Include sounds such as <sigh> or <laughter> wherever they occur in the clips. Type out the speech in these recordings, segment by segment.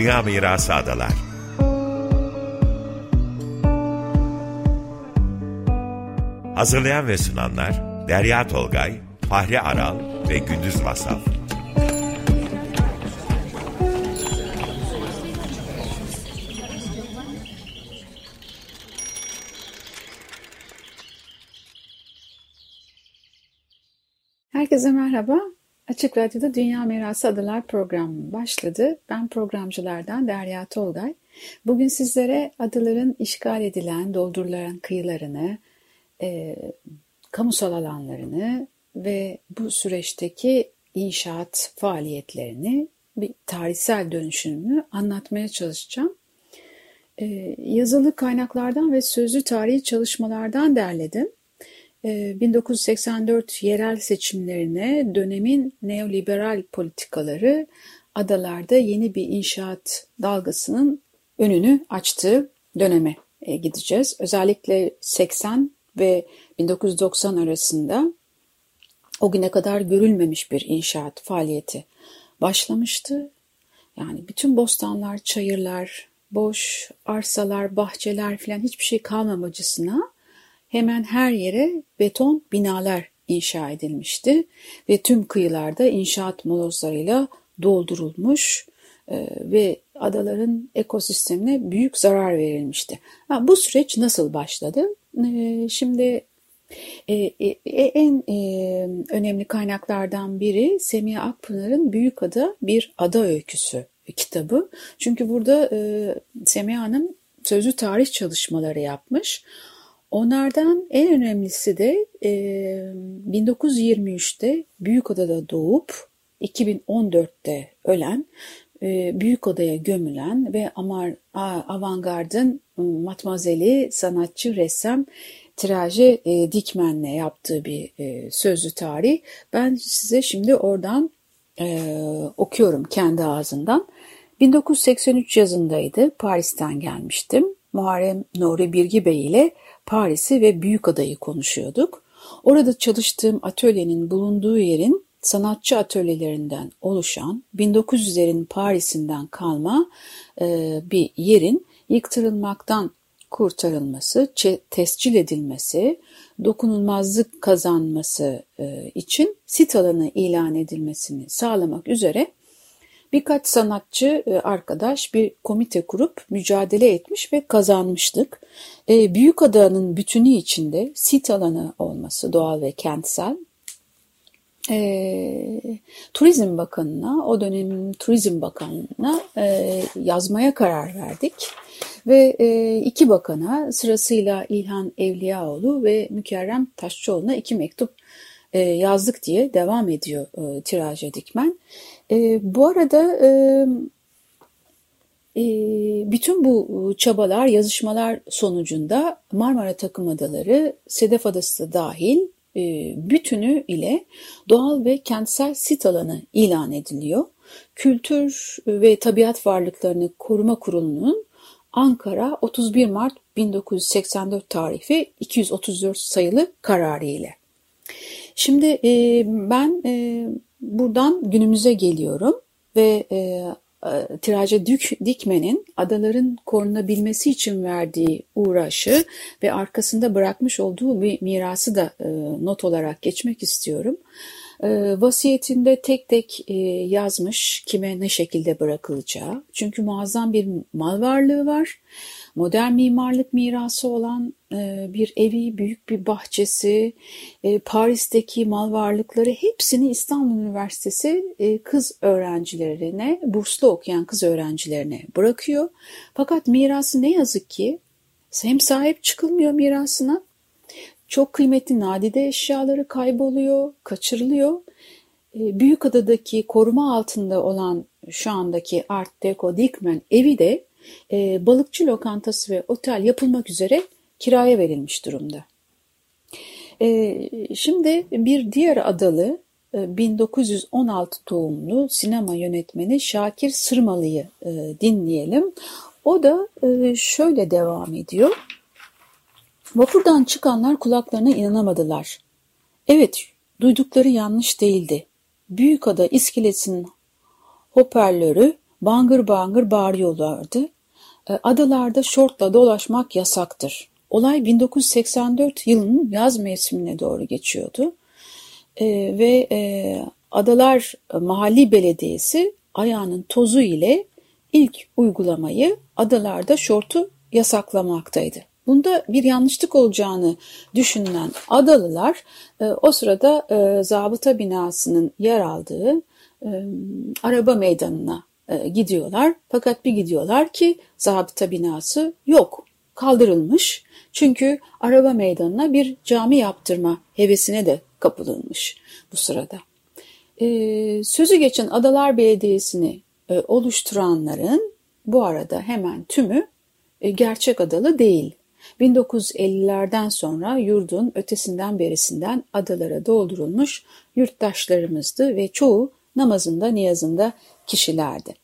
Dünya Mirası Adalar Hazırlayan ve sunanlar Derya Tolgay, Fahri Aral ve Gündüz Masal Herkese merhaba. Açık Radyo'da Dünya Mirası Adalar programı başladı. Ben programcılardan Derya Tolgay. Bugün sizlere adaların işgal edilen, doldurulan kıyılarını, e, kamusal alanlarını ve bu süreçteki inşaat faaliyetlerini, bir tarihsel dönüşümünü anlatmaya çalışacağım. E, yazılı kaynaklardan ve sözlü tarihi çalışmalardan derledim. 1984 ee, yerel seçimlerine dönemin neoliberal politikaları adalarda yeni bir inşaat dalgasının önünü açtığı döneme e, gideceğiz. Özellikle 80 ve 1990 arasında o güne kadar görülmemiş bir inşaat faaliyeti başlamıştı. Yani bütün bostanlar, çayırlar, boş arsalar, bahçeler filan hiçbir şey kalmamacısına hemen her yere beton binalar inşa edilmişti ve tüm kıyılarda inşaat molozlarıyla doldurulmuş e, ve adaların ekosistemine büyük zarar verilmişti. Ha, bu süreç nasıl başladı? E, şimdi e, en önemli kaynaklardan biri Semiha Akpınar'ın Büyükada Bir Ada Öyküsü kitabı. Çünkü burada Semiha Hanım sözlü tarih çalışmaları yapmış. Onlardan en önemlisi de e, 1923'te Büyükada'da doğup 2014'te ölen, e, Büyükada'ya gömülen ve Amar Avantgard'ın matmazeli sanatçı ressam Tiraje e, Dikmen'le yaptığı bir e, sözlü tarih. Ben size şimdi oradan e, okuyorum kendi ağzından. 1983 yazındaydı. Paris'ten gelmiştim. Muharrem Nuri Birgi Bey ile Paris'i ve Büyükada'yı konuşuyorduk. Orada çalıştığım atölyenin bulunduğu yerin sanatçı atölyelerinden oluşan 1900'lerin Paris'inden kalma e, bir yerin yıktırılmaktan kurtarılması, tescil edilmesi, dokunulmazlık kazanması e, için sit alanı ilan edilmesini sağlamak üzere Birkaç sanatçı e, arkadaş bir komite kurup mücadele etmiş ve kazanmıştık. E, Büyükada'nın bütünü içinde sit alanı olması doğal ve kentsel e, Turizm Bakanı'na, o dönemin Turizm Bakanı'na e, yazmaya karar verdik. Ve e, iki bakana sırasıyla İlhan Evliyaoğlu ve Mükerrem Taşçıoğlu'na iki mektup e, yazdık diye devam ediyor e, tiraja dikmen. E, bu arada e, e, bütün bu çabalar, yazışmalar sonucunda Marmara Takım Adaları, Sedef Adası da dahil e, bütünü ile doğal ve kentsel sit alanı ilan ediliyor. Kültür ve Tabiat Varlıklarını Koruma Kurulu'nun Ankara 31 Mart 1984 tarihi 234 sayılı kararı ile. Şimdi e, ben e, buradan günümüze geliyorum ve e, e, Tiraja Dük, Dikmen'in adaların korunabilmesi için verdiği uğraşı ve arkasında bırakmış olduğu bir mirası da e, not olarak geçmek istiyorum. E, vasiyetinde tek tek e, yazmış kime ne şekilde bırakılacağı. Çünkü muazzam bir mal varlığı var modern mimarlık mirası olan bir evi, büyük bir bahçesi, e, Paris'teki mal varlıkları hepsini İstanbul Üniversitesi e, kız öğrencilerine, burslu okuyan kız öğrencilerine bırakıyor. Fakat mirası ne yazık ki hem sahip çıkılmıyor mirasına, çok kıymetli nadide eşyaları kayboluyor, kaçırılıyor. Büyükada'daki koruma altında olan şu andaki Art Deco Dickman evi de e, balıkçı lokantası ve otel yapılmak üzere kiraya verilmiş durumda. E, şimdi bir diğer adalı e, 1916 doğumlu sinema yönetmeni Şakir Sırmalı'yı e, dinleyelim. O da e, şöyle devam ediyor. Vapurdan çıkanlar kulaklarına inanamadılar. Evet, duydukları yanlış değildi. Büyükada iskelesinin hoparlörü bangır bangır bağırıyorlardı. E, adalarda şortla dolaşmak yasaktır. Olay 1984 yılının yaz mevsimine doğru geçiyordu. E, ve e, Adalar Mahalli Belediyesi ayağının tozu ile ilk uygulamayı adalarda şortu yasaklamaktaydı. Bunda bir yanlışlık olacağını düşünülen adalılar e, o sırada e, zabıta binasının yer aldığı e, araba meydanına e, gidiyorlar. Fakat bir gidiyorlar ki zabıta binası yok, kaldırılmış. Çünkü araba meydanına bir cami yaptırma hevesine de kapılınmış bu sırada. E, sözü geçen Adalar Belediyesi'ni e, oluşturanların bu arada hemen tümü e, gerçek adalı değil. 1950'lerden sonra yurdun ötesinden berisinden adalara doldurulmuş yurttaşlarımızdı ve çoğu namazında niyazında kişilerdi.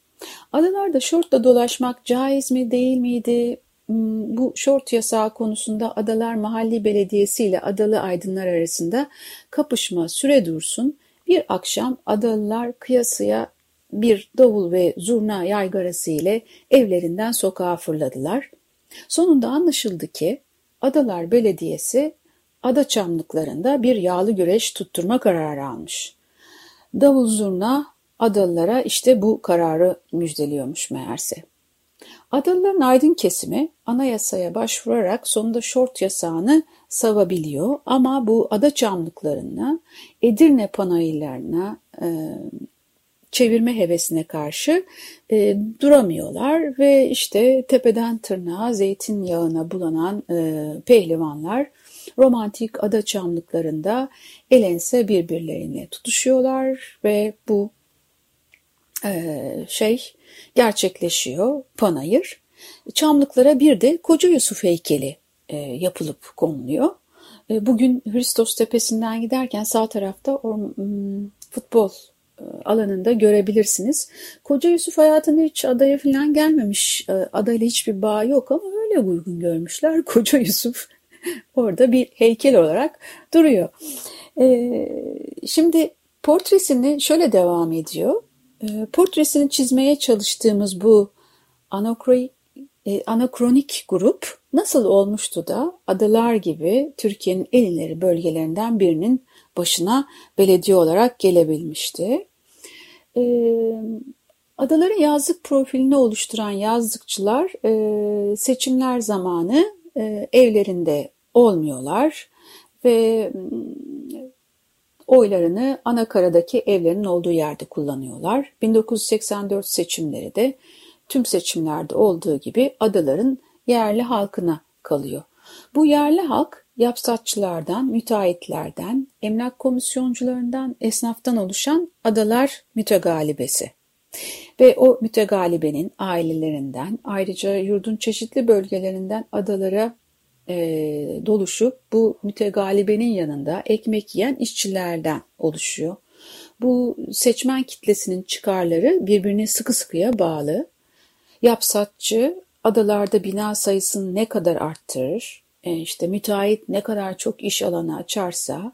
Adalarda şortla dolaşmak caiz mi değil miydi? Bu şort yasağı konusunda Adalar Mahalli Belediyesi ile adalı aydınlar arasında kapışma süre dursun. Bir akşam adalılar kıyasıya bir davul ve zurna yaygarası ile evlerinden sokağa fırladılar. Sonunda anlaşıldı ki Adalar Belediyesi ada çamlıklarında bir yağlı güreş tutturma kararı almış. Davul zurna adalılara işte bu kararı müjdeliyormuş meğerse. Adalıların aydın kesimi anayasaya başvurarak sonunda şort yasağını savabiliyor. Ama bu ada çamlıklarına, Edirne panayırlarına, e, çevirme hevesine karşı e, duramıyorlar. Ve işte tepeden tırnağa zeytinyağına bulanan e, pehlivanlar romantik ada çamlıklarında elense birbirlerine tutuşuyorlar. Ve bu şey gerçekleşiyor panayır. Çamlıklara bir de Koca Yusuf heykeli e, yapılıp konuluyor. E, bugün Hristos Tepesi'nden giderken sağ tarafta futbol e, alanında görebilirsiniz. Koca Yusuf hayatında hiç adaya falan gelmemiş. Adayla hiçbir bağ yok ama öyle uygun görmüşler. <laughs> Koca Yusuf orada bir heykel olarak duruyor. Şimdi portresini şöyle devam ediyor. Portresini çizmeye çalıştığımız bu anakronik grup nasıl olmuştu da adalar gibi Türkiye'nin en bölgelerinden birinin başına belediye olarak gelebilmişti. Ee, adaların yazlık profilini oluşturan yazlıkçılar e, seçimler zamanı e, evlerinde olmuyorlar ve oylarını Anakaradaki evlerinin olduğu yerde kullanıyorlar. 1984 seçimleri de tüm seçimlerde olduğu gibi adaların yerli halkına kalıyor. Bu yerli halk yapsatçılardan, müteahhitlerden, emlak komisyoncularından, esnaftan oluşan adalar mütegalibesi. Ve o mütegalibenin ailelerinden ayrıca yurdun çeşitli bölgelerinden adalara e, doluşup bu mütegalibenin yanında ekmek yiyen işçilerden oluşuyor. Bu seçmen kitlesinin çıkarları birbirine sıkı sıkıya bağlı. Yapsatçı adalarda bina sayısını ne kadar arttırır, e, işte müteahhit ne kadar çok iş alanı açarsa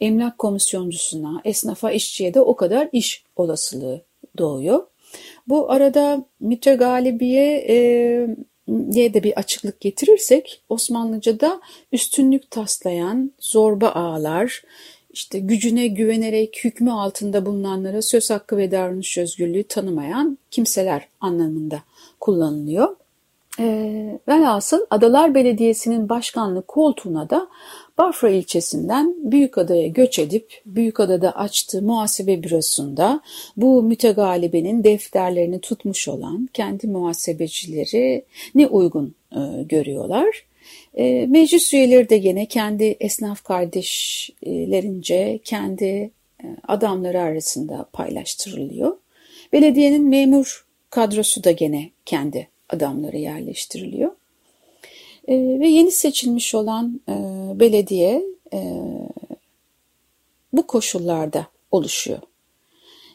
emlak komisyoncusuna, esnafa, işçiye de o kadar iş olasılığı doğuyor. Bu arada mütegalibiye e, diye de bir açıklık getirirsek Osmanlıca'da üstünlük taslayan zorba ağalar, işte gücüne güvenerek hükmü altında bulunanlara söz hakkı ve davranış özgürlüğü tanımayan kimseler anlamında kullanılıyor. E, velhasıl Adalar Belediyesi'nin başkanlık koltuğuna da Bafra ilçesinden Büyükada'ya göç edip Büyükada'da açtığı muhasebe bürosunda bu mütegalibenin defterlerini tutmuş olan kendi muhasebecileri ne uygun e, görüyorlar. E, meclis üyeleri de gene kendi esnaf kardeşlerince kendi e, adamları arasında paylaştırılıyor. Belediyenin memur kadrosu da gene kendi adamları yerleştiriliyor. E, ve yeni seçilmiş olan e, belediye e, bu koşullarda oluşuyor.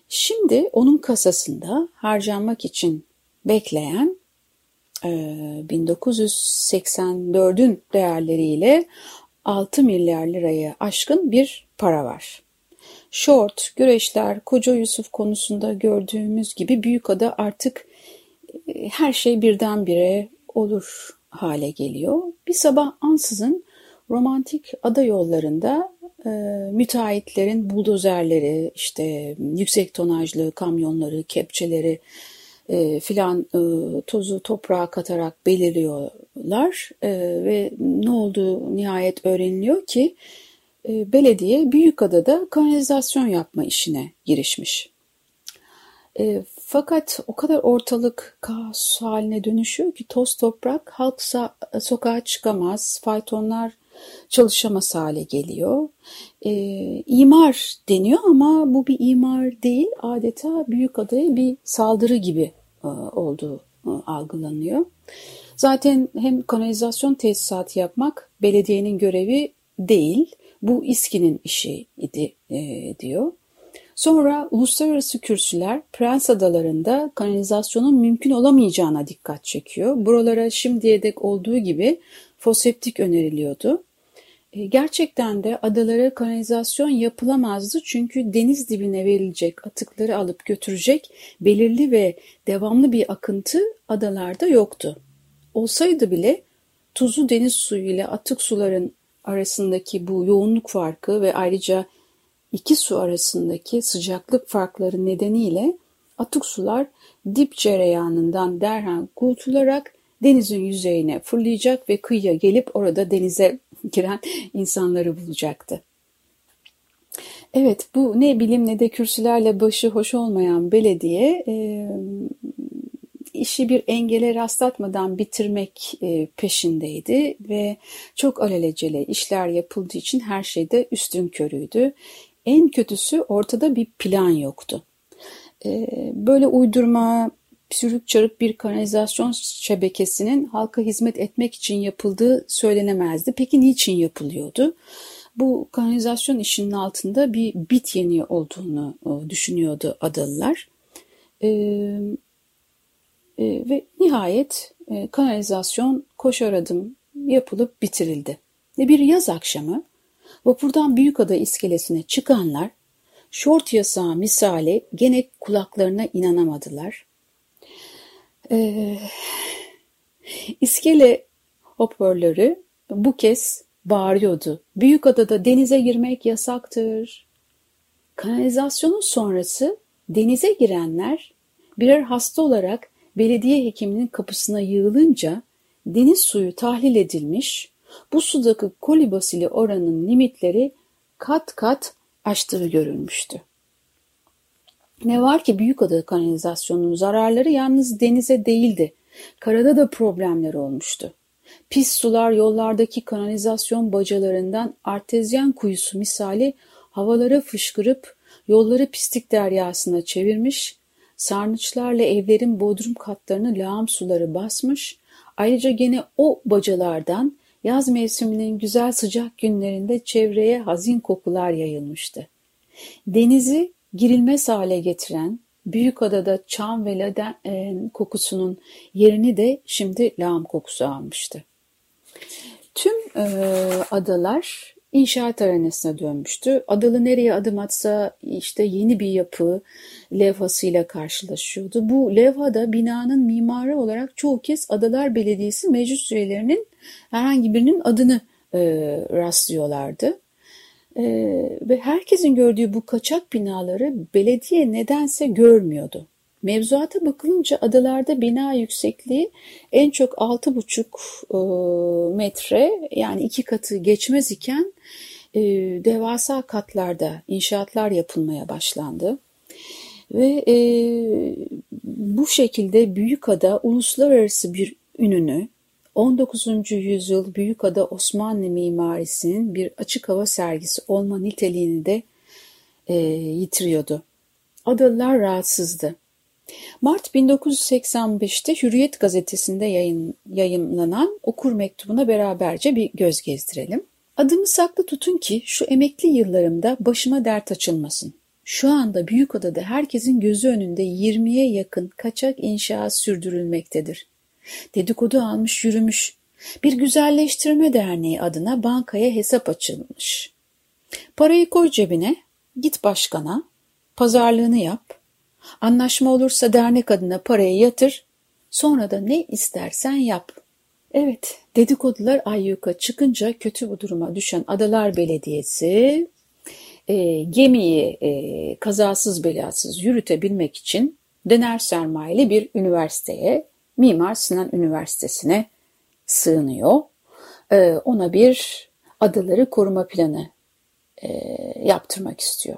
Şimdi onun kasasında harcanmak için bekleyen e, 1984'ün değerleriyle 6 milyar liraya aşkın bir para var. Short, güreşler, Koca Yusuf konusunda gördüğümüz gibi Büyükada artık e, her şey birdenbire olur hale geliyor. Bir sabah ansızın romantik ada yollarında e, müteahhitlerin buldozerleri, işte yüksek tonajlı kamyonları, kepçeleri e, filan e, tozu toprağa katarak belirliyorlar e, ve ne olduğu nihayet öğreniliyor ki e, belediye Büyükada'da kanalizasyon yapma işine girişmiş. E, fakat o kadar ortalık kaos haline dönüşüyor ki toz toprak halk sokağa çıkamaz, faytonlar çalışamaz hale geliyor. E, imar deniyor ama bu bir imar değil adeta büyük adaya bir saldırı gibi e, olduğu e, algılanıyor. Zaten hem kanalizasyon tesisatı yapmak belediyenin görevi değil, bu İSKİ'nin işi idi e, diyor. Sonra uluslararası kürsüler Prens Adaları'nda kanalizasyonun mümkün olamayacağına dikkat çekiyor. Buralara şimdiye dek olduğu gibi foseptik öneriliyordu. E, gerçekten de adalara kanalizasyon yapılamazdı çünkü deniz dibine verilecek atıkları alıp götürecek belirli ve devamlı bir akıntı adalarda yoktu. Olsaydı bile tuzlu deniz suyu ile atık suların arasındaki bu yoğunluk farkı ve ayrıca iki su arasındaki sıcaklık farkları nedeniyle atık sular dip cereyanından derhal kurtularak denizin yüzeyine fırlayacak ve kıyıya gelip orada denize <laughs> giren insanları bulacaktı. Evet bu ne bilim ne de kürsülerle başı hoş olmayan belediye e, işi bir engele rastlatmadan bitirmek e, peşindeydi ve çok alelacele işler yapıldığı için her şeyde üstün körüydü. En kötüsü ortada bir plan yoktu. E, böyle uydurma, sürük çarık bir kanalizasyon şebekesinin halka hizmet etmek için yapıldığı söylenemezdi. Peki niçin yapılıyordu? Bu kanalizasyon işinin altında bir bit yeniği olduğunu e, düşünüyordu Adalılar. Ee, e, ve nihayet e, kanalizasyon koşar adım yapılıp bitirildi. Ve bir yaz akşamı vapurdan Büyükada iskelesine çıkanlar şort yasağı misali gene kulaklarına inanamadılar. Ee, iskele hoparlörü bu kez bağırıyordu. Büyükada'da denize girmek yasaktır. Kanalizasyonun sonrası denize girenler birer hasta olarak belediye hekiminin kapısına yığılınca deniz suyu tahlil edilmiş, bu sudaki kolibasili oranın limitleri kat kat aştığı görülmüştü. Ne var ki Büyükada kanalizasyonunun zararları yalnız denize değildi. Karada da problemler olmuştu. Pis sular yollardaki kanalizasyon bacalarından artezyen kuyusu misali havalara fışkırıp yolları pislik deryasına çevirmiş, sarnıçlarla evlerin bodrum katlarını lağım suları basmış, ayrıca gene o bacalardan yaz mevsiminin güzel sıcak günlerinde çevreye hazin kokular yayılmıştı. Denizi girilmez hale getiren Büyükada'da çam ve laden e, kokusunun yerini de şimdi lağım kokusu almıştı. Tüm e, adalar inşaat arenasına dönmüştü. Adalı nereye adım atsa işte yeni bir yapı levhasıyla karşılaşıyordu. Bu levhada binanın mimarı olarak çoğu kez Adalar Belediyesi meclis üyelerinin herhangi birinin adını e, rastlıyorlardı. E, ve herkesin gördüğü bu kaçak binaları belediye nedense görmüyordu. Mevzuata bakılınca adalarda bina yüksekliği en çok 6,5 e, metre yani iki katı geçmez iken e, devasa katlarda inşaatlar yapılmaya başlandı. Ve e, bu şekilde Büyükada uluslararası bir ününü 19. yüzyıl Büyükada Osmanlı mimarisinin bir açık hava sergisi olma niteliğini de e, yitiriyordu. Adalılar rahatsızdı. Mart 1985'te Hürriyet gazetesinde yayın, yayınlanan okur mektubuna beraberce bir göz gezdirelim. Adımı saklı tutun ki şu emekli yıllarımda başıma dert açılmasın. Şu anda Büyükada'da herkesin gözü önünde 20'ye yakın kaçak inşaat sürdürülmektedir. Dedikodu almış yürümüş. Bir güzelleştirme derneği adına bankaya hesap açılmış. Parayı koy cebine, git başkana, pazarlığını yap, anlaşma olursa dernek adına parayı yatır, sonra da ne istersen yap. Evet, dedikodular ayyuka çıkınca kötü bu duruma düşen Adalar Belediyesi e, gemiyi e, kazasız belasız yürütebilmek için döner sermayeli bir üniversiteye, Mimar Sinan Üniversitesi'ne sığınıyor. E, ona bir adaları koruma planı e, yaptırmak istiyor.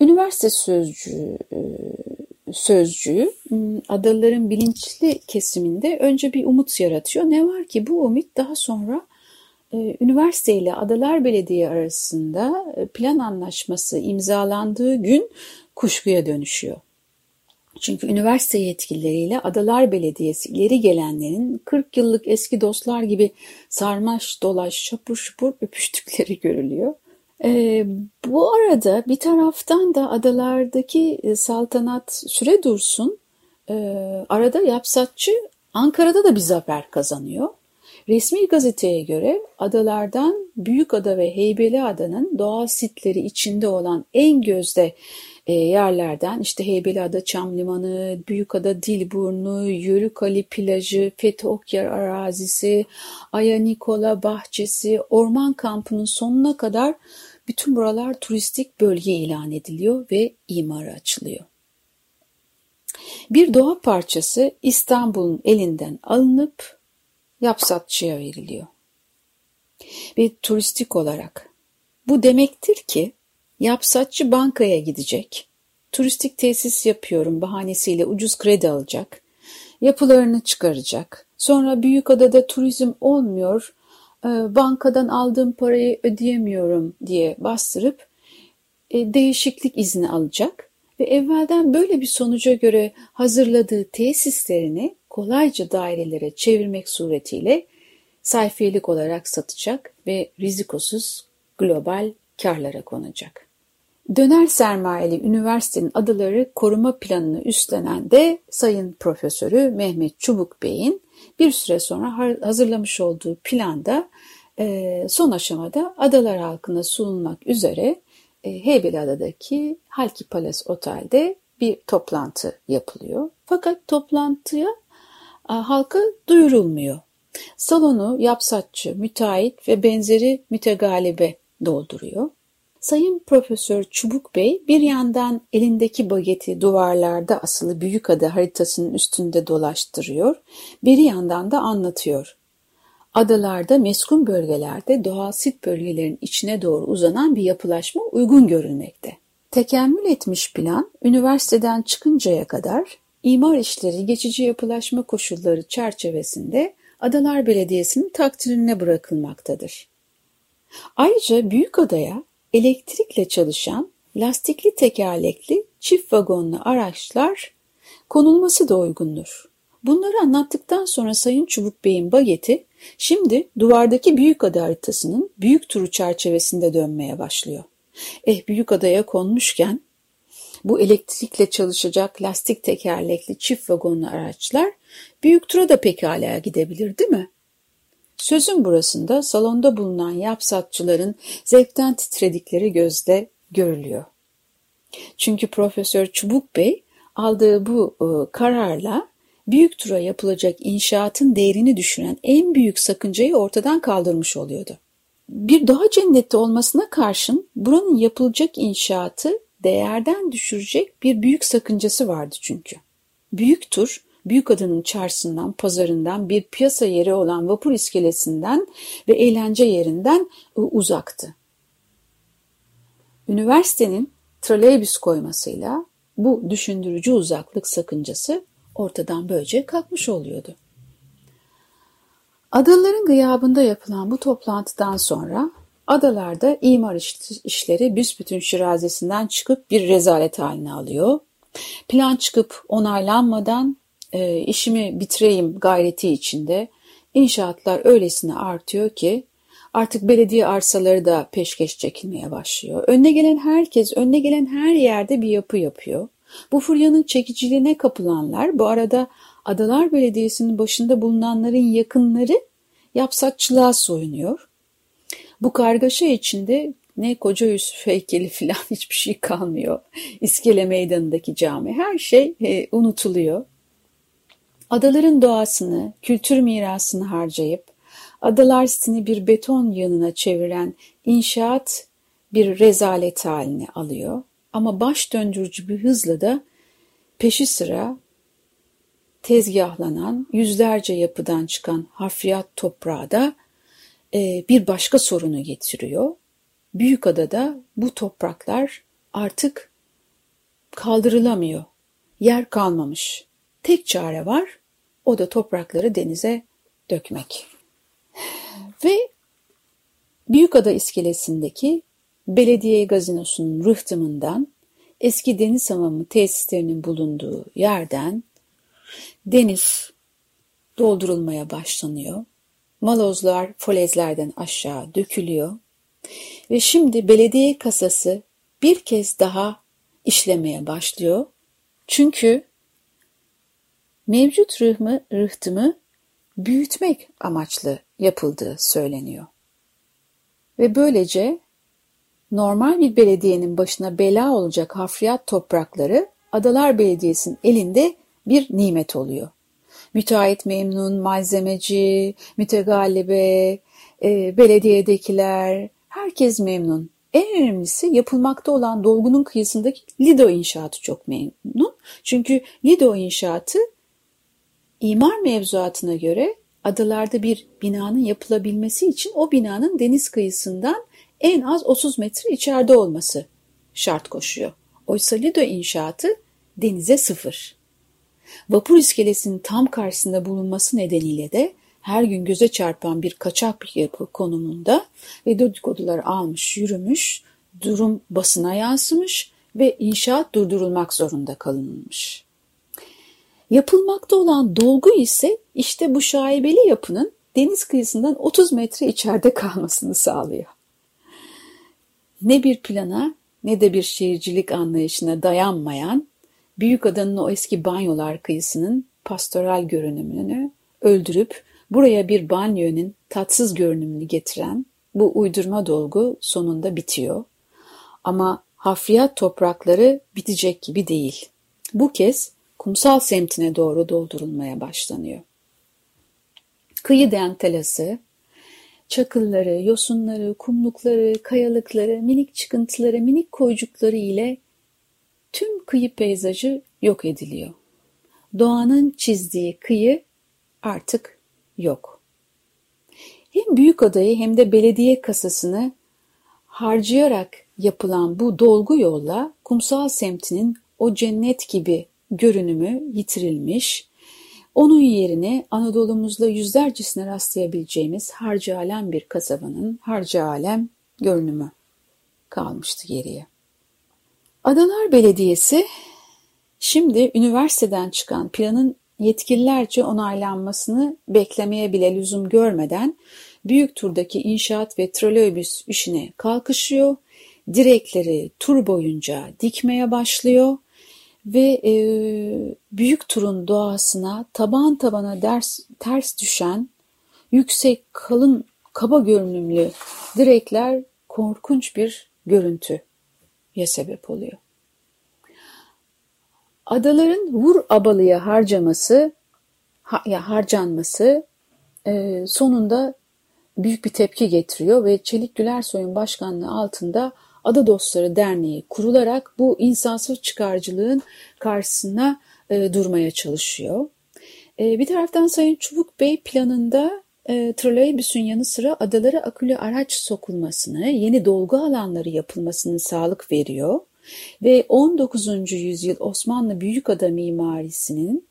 Üniversite sözcüğü, e, sözcüğü adaların bilinçli kesiminde önce bir umut yaratıyor. Ne var ki bu umut daha sonra e, üniversite ile Adalar Belediye arasında e, plan anlaşması imzalandığı gün kuşkuya dönüşüyor. Çünkü üniversite yetkilileriyle Adalar Belediyesi ileri gelenlerin 40 yıllık eski dostlar gibi sarmaş dolaş şapur şupur öpüştükleri görülüyor. E, bu arada bir taraftan da adalardaki e, saltanat süre dursun, e, arada yapsatçı Ankara'da da bir zafer kazanıyor. Resmi gazeteye göre adalardan Büyükada ve Heybeliada'nın doğal sitleri içinde olan en gözde e, yerlerden işte Heybeliada Çam Limanı, Büyükada Dilburnu, Yörükali plajı, Fethokyar arazisi, Aya Nikola bahçesi, orman kampının sonuna kadar bütün buralar turistik bölge ilan ediliyor ve imara açılıyor. Bir doğa parçası İstanbul'un elinden alınıp yapsatçıya veriliyor. Ve turistik olarak bu demektir ki yapsatçı bankaya gidecek, turistik tesis yapıyorum bahanesiyle ucuz kredi alacak, yapılarını çıkaracak, sonra büyük adada turizm olmuyor, bankadan aldığım parayı ödeyemiyorum diye bastırıp e, değişiklik izni alacak ve evvelden böyle bir sonuca göre hazırladığı tesislerini kolayca dairelere çevirmek suretiyle sayfiyelik olarak satacak ve rizikosuz global karlara konacak. Döner sermayeli üniversitenin adaları koruma planını üstlenen de Sayın Profesörü Mehmet Çubuk Bey'in bir süre sonra hazırlamış olduğu planda e, son aşamada adalar halkına sunulmak üzere e, Heybeliada'daki Halki Palace Otel'de bir toplantı yapılıyor. Fakat toplantıya halka duyurulmuyor. Salonu yapsatçı, müteahhit ve benzeri mütegalibe dolduruyor. Sayın Profesör Çubuk Bey bir yandan elindeki bageti duvarlarda asılı büyük ada haritasının üstünde dolaştırıyor, bir yandan da anlatıyor. Adalarda meskun bölgelerde doğal sit bölgelerin içine doğru uzanan bir yapılaşma uygun görülmekte. Tekemmül etmiş plan üniversiteden çıkıncaya kadar imar işleri geçici yapılaşma koşulları çerçevesinde Adalar Belediyesi'nin takdirine bırakılmaktadır. Ayrıca büyük adaya elektrikle çalışan lastikli tekerlekli çift vagonlu araçlar konulması da uygundur. Bunları anlattıktan sonra Sayın Çubuk Bey'in bageti şimdi duvardaki büyük ada haritasının büyük turu çerçevesinde dönmeye başlıyor. Eh büyük adaya konmuşken bu elektrikle çalışacak lastik tekerlekli çift vagonlu araçlar büyük tura da pekala gidebilir değil mi? Sözün burasında salonda bulunan yapsatçıların zevkten titredikleri gözle görülüyor. Çünkü Profesör Çubuk Bey aldığı bu e, kararla büyük tura yapılacak inşaatın değerini düşüren en büyük sakıncayı ortadan kaldırmış oluyordu. Bir doğa cenneti olmasına karşın buranın yapılacak inşaatı değerden düşürecek bir büyük sakıncası vardı çünkü. Büyük tur büyük adının çarşısından, pazarından, bir piyasa yeri olan vapur iskelesinden ve eğlence yerinden uzaktı. Üniversitenin trolleybüs koymasıyla bu düşündürücü uzaklık sakıncası ortadan böylece kalkmış oluyordu. Adaların gıyabında yapılan bu toplantıdan sonra adalarda imar işleri büsbütün şirazesinden çıkıp bir rezalet haline alıyor. Plan çıkıp onaylanmadan e, işimi bitireyim gayreti içinde inşaatlar öylesine artıyor ki artık belediye arsaları da peşkeş çekilmeye başlıyor. Önüne gelen herkes, önüne gelen her yerde bir yapı yapıyor. Bu furyanın çekiciliğine kapılanlar bu arada Adalar Belediyesi'nin başında bulunanların yakınları yapsakçılığa soyunuyor. Bu kargaşa içinde ne Koca Yusuf heykeli <laughs> falan hiçbir şey kalmıyor. İskele Meydanı'ndaki cami her şey e, unutuluyor. Adaların doğasını, kültür mirasını harcayıp adalar sitini bir beton yanına çeviren inşaat bir rezalet haline alıyor. Ama baş döndürücü bir hızla da peşi sıra tezgahlanan yüzlerce yapıdan çıkan hafriyat toprağı da e, bir başka sorunu getiriyor. Büyükada'da bu topraklar artık kaldırılamıyor. Yer kalmamış. Tek çare var, o da toprakları denize dökmek. Ve Büyükada iskelesindeki belediye gazinosunun rıhtımından eski deniz hamamı tesislerinin bulunduğu yerden deniz doldurulmaya başlanıyor. Malozlar folezlerden aşağı dökülüyor. Ve şimdi belediye kasası bir kez daha işlemeye başlıyor. Çünkü mevcut rıhmı, rıhtımı büyütmek amaçlı yapıldığı söyleniyor. Ve böylece normal bir belediyenin başına bela olacak hafriyat toprakları Adalar Belediyesi'nin elinde bir nimet oluyor. Müteahhit memnun, malzemeci, mütegallibe, e, belediyedekiler, herkes memnun. En önemlisi yapılmakta olan dolgunun kıyısındaki Lido inşaatı çok memnun. Çünkü Lido inşaatı imar mevzuatına göre adalarda bir binanın yapılabilmesi için o binanın deniz kıyısından en az 30 metre içeride olması şart koşuyor. Oysa Lido inşaatı denize sıfır. Vapur iskelesinin tam karşısında bulunması nedeniyle de her gün göze çarpan bir kaçak yapı konumunda ve dedikodular almış yürümüş, durum basına yansımış ve inşaat durdurulmak zorunda kalınmış. Yapılmakta olan dolgu ise işte bu şaibeli yapının deniz kıyısından 30 metre içeride kalmasını sağlıyor. Ne bir plana ne de bir şehircilik anlayışına dayanmayan Büyük Adanın o eski banyolar kıyısının pastoral görünümünü öldürüp buraya bir banyonun tatsız görünümünü getiren bu uydurma dolgu sonunda bitiyor. Ama hafriyat toprakları bitecek gibi değil. Bu kez kumsal semtine doğru doldurulmaya başlanıyor. Kıyı dentelası, çakılları, yosunları, kumlukları, kayalıkları, minik çıkıntıları, minik koycukları ile tüm kıyı peyzajı yok ediliyor. Doğanın çizdiği kıyı artık yok. Hem büyük adayı hem de belediye kasasını harcayarak yapılan bu dolgu yolla kumsal semtinin o cennet gibi görünümü yitirilmiş, onun yerine Anadolu'muzda yüzlercesine rastlayabileceğimiz harcı alem bir kasabanın harcı alem görünümü kalmıştı geriye. Adalar Belediyesi şimdi üniversiteden çıkan planın yetkililerce onaylanmasını beklemeye bile lüzum görmeden büyük turdaki inşaat ve trolleybüs işine kalkışıyor. Direkleri tur boyunca dikmeye başlıyor ve e, büyük turun doğasına taban tabana ders, ters düşen yüksek kalın kaba görünümlü direkler korkunç bir görüntü ya sebep oluyor. Adaların vur abalıya harcaması ha, ya harcanması e, sonunda büyük bir tepki getiriyor ve Çelik Gülersoy'un başkanlığı altında Ada Dostları Derneği kurularak bu insansız çıkarcılığın karşısına e, durmaya çalışıyor. E, bir taraftan Sayın Çubuk Bey planında e, troleybüsün yanı sıra adalara akülü araç sokulmasını, yeni dolgu alanları yapılmasını sağlık veriyor ve 19. yüzyıl Osmanlı Büyükada mimarisinin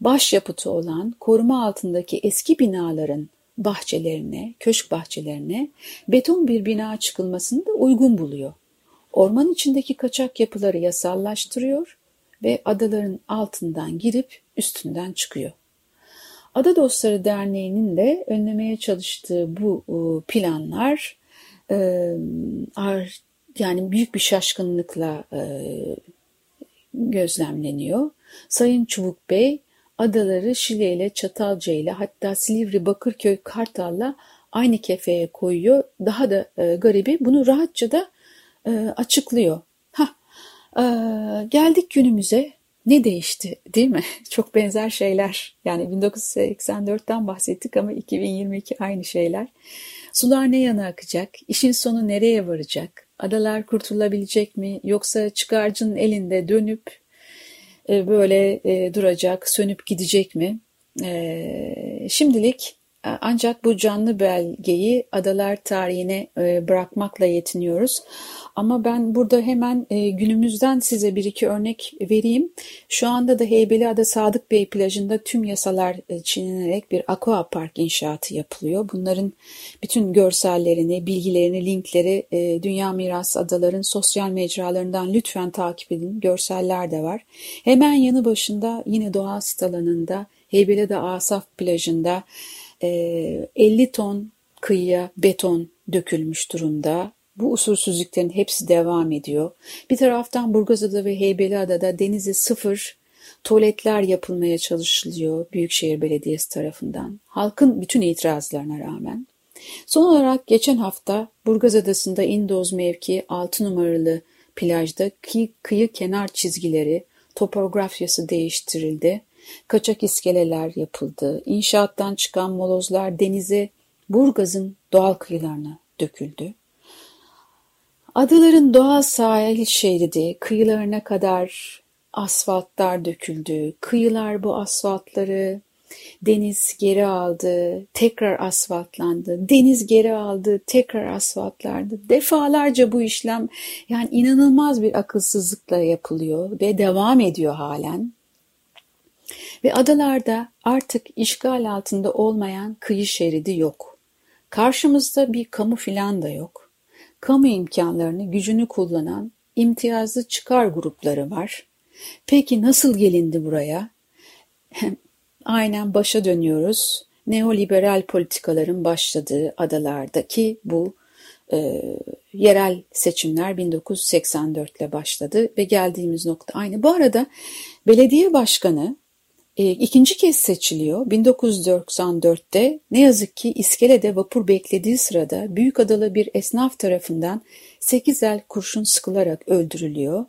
başyapıtı olan koruma altındaki eski binaların bahçelerine, köşk bahçelerine beton bir bina çıkılmasını da uygun buluyor. Orman içindeki kaçak yapıları yasallaştırıyor ve adaların altından girip üstünden çıkıyor. Ada Dostları Derneği'nin de önlemeye çalıştığı bu e, planlar e, yani büyük bir şaşkınlıkla e, gözlemleniyor. Sayın Çubuk Bey adaları Şile ile Çatalca ile hatta Silivri, Bakırköy, Kartal'la aynı kefeye koyuyor. Daha da e, garibi bunu rahatça da e, açıklıyor. Hah, e, geldik günümüze ne değişti değil mi? <laughs> Çok benzer şeyler. Yani 1984'ten bahsettik ama 2022 aynı şeyler. Sular ne yana akacak? İşin sonu nereye varacak? Adalar kurtulabilecek mi? Yoksa çıkarcının elinde dönüp böyle e, duracak, sönüp gidecek mi? E, şimdilik ancak bu canlı belgeyi adalar tarihine bırakmakla yetiniyoruz. Ama ben burada hemen e, günümüzden size bir iki örnek vereyim. Şu anda da Heybeliada Sadık Bey plajında tüm yasalar e, çiğnenerek bir aqua park inşaatı yapılıyor. Bunların bütün görsellerini, bilgilerini, linkleri e, Dünya Miras Adaların sosyal mecralarından lütfen takip edin. Görseller de var. Hemen yanı başında yine doğa sit alanında Heybeliada Asaf plajında 50 ton kıyıya beton dökülmüş durumda. Bu usulsüzlüklerin hepsi devam ediyor. Bir taraftan Burgazada ve Heybeliada'da denize sıfır tuvaletler yapılmaya çalışılıyor Büyükşehir Belediyesi tarafından. Halkın bütün itirazlarına rağmen. Son olarak geçen hafta Burgaz Adası'nda Indoz mevki 6 numaralı plajda kıyı kenar çizgileri, topografyası değiştirildi. Kaçak iskeleler yapıldı. İnşaattan çıkan molozlar denize Burgaz'ın doğal kıyılarına döküldü. Adaların doğal sahil şeridi kıyılarına kadar asfaltlar döküldü. Kıyılar bu asfaltları deniz geri aldı, tekrar asfaltlandı. Deniz geri aldı, tekrar asfaltlandı. Defalarca bu işlem yani inanılmaz bir akılsızlıkla yapılıyor ve devam ediyor halen. Ve adalarda artık işgal altında olmayan kıyı şeridi yok. Karşımızda bir kamu filan da yok kamu imkanlarını, gücünü kullanan imtiyazlı çıkar grupları var. Peki nasıl gelindi buraya? <laughs> Aynen başa dönüyoruz. Neoliberal politikaların başladığı adalardaki bu e, yerel seçimler 1984 ile başladı ve geldiğimiz nokta aynı. Bu arada belediye başkanı e, ikinci kez seçiliyor. 1994'te ne yazık ki iskelede vapur beklediği sırada büyük adalı bir esnaf tarafından 8 el kurşun sıkılarak öldürülüyor.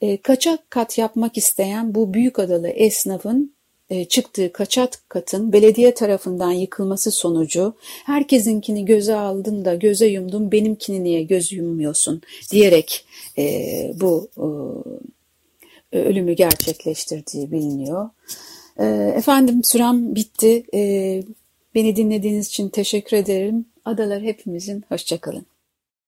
E, kaçak kat yapmak isteyen bu büyük adalı esnafın e, çıktığı kaçak katın belediye tarafından yıkılması sonucu herkesinkini göze aldın da göze yumdun benimkini niye göz yummuyorsun diyerek e, bu e, ölümü gerçekleştirdiği biliniyor. Ee, efendim sürem bitti. Ee, beni dinlediğiniz için teşekkür ederim. Adalar hepimizin. Hoşçakalın.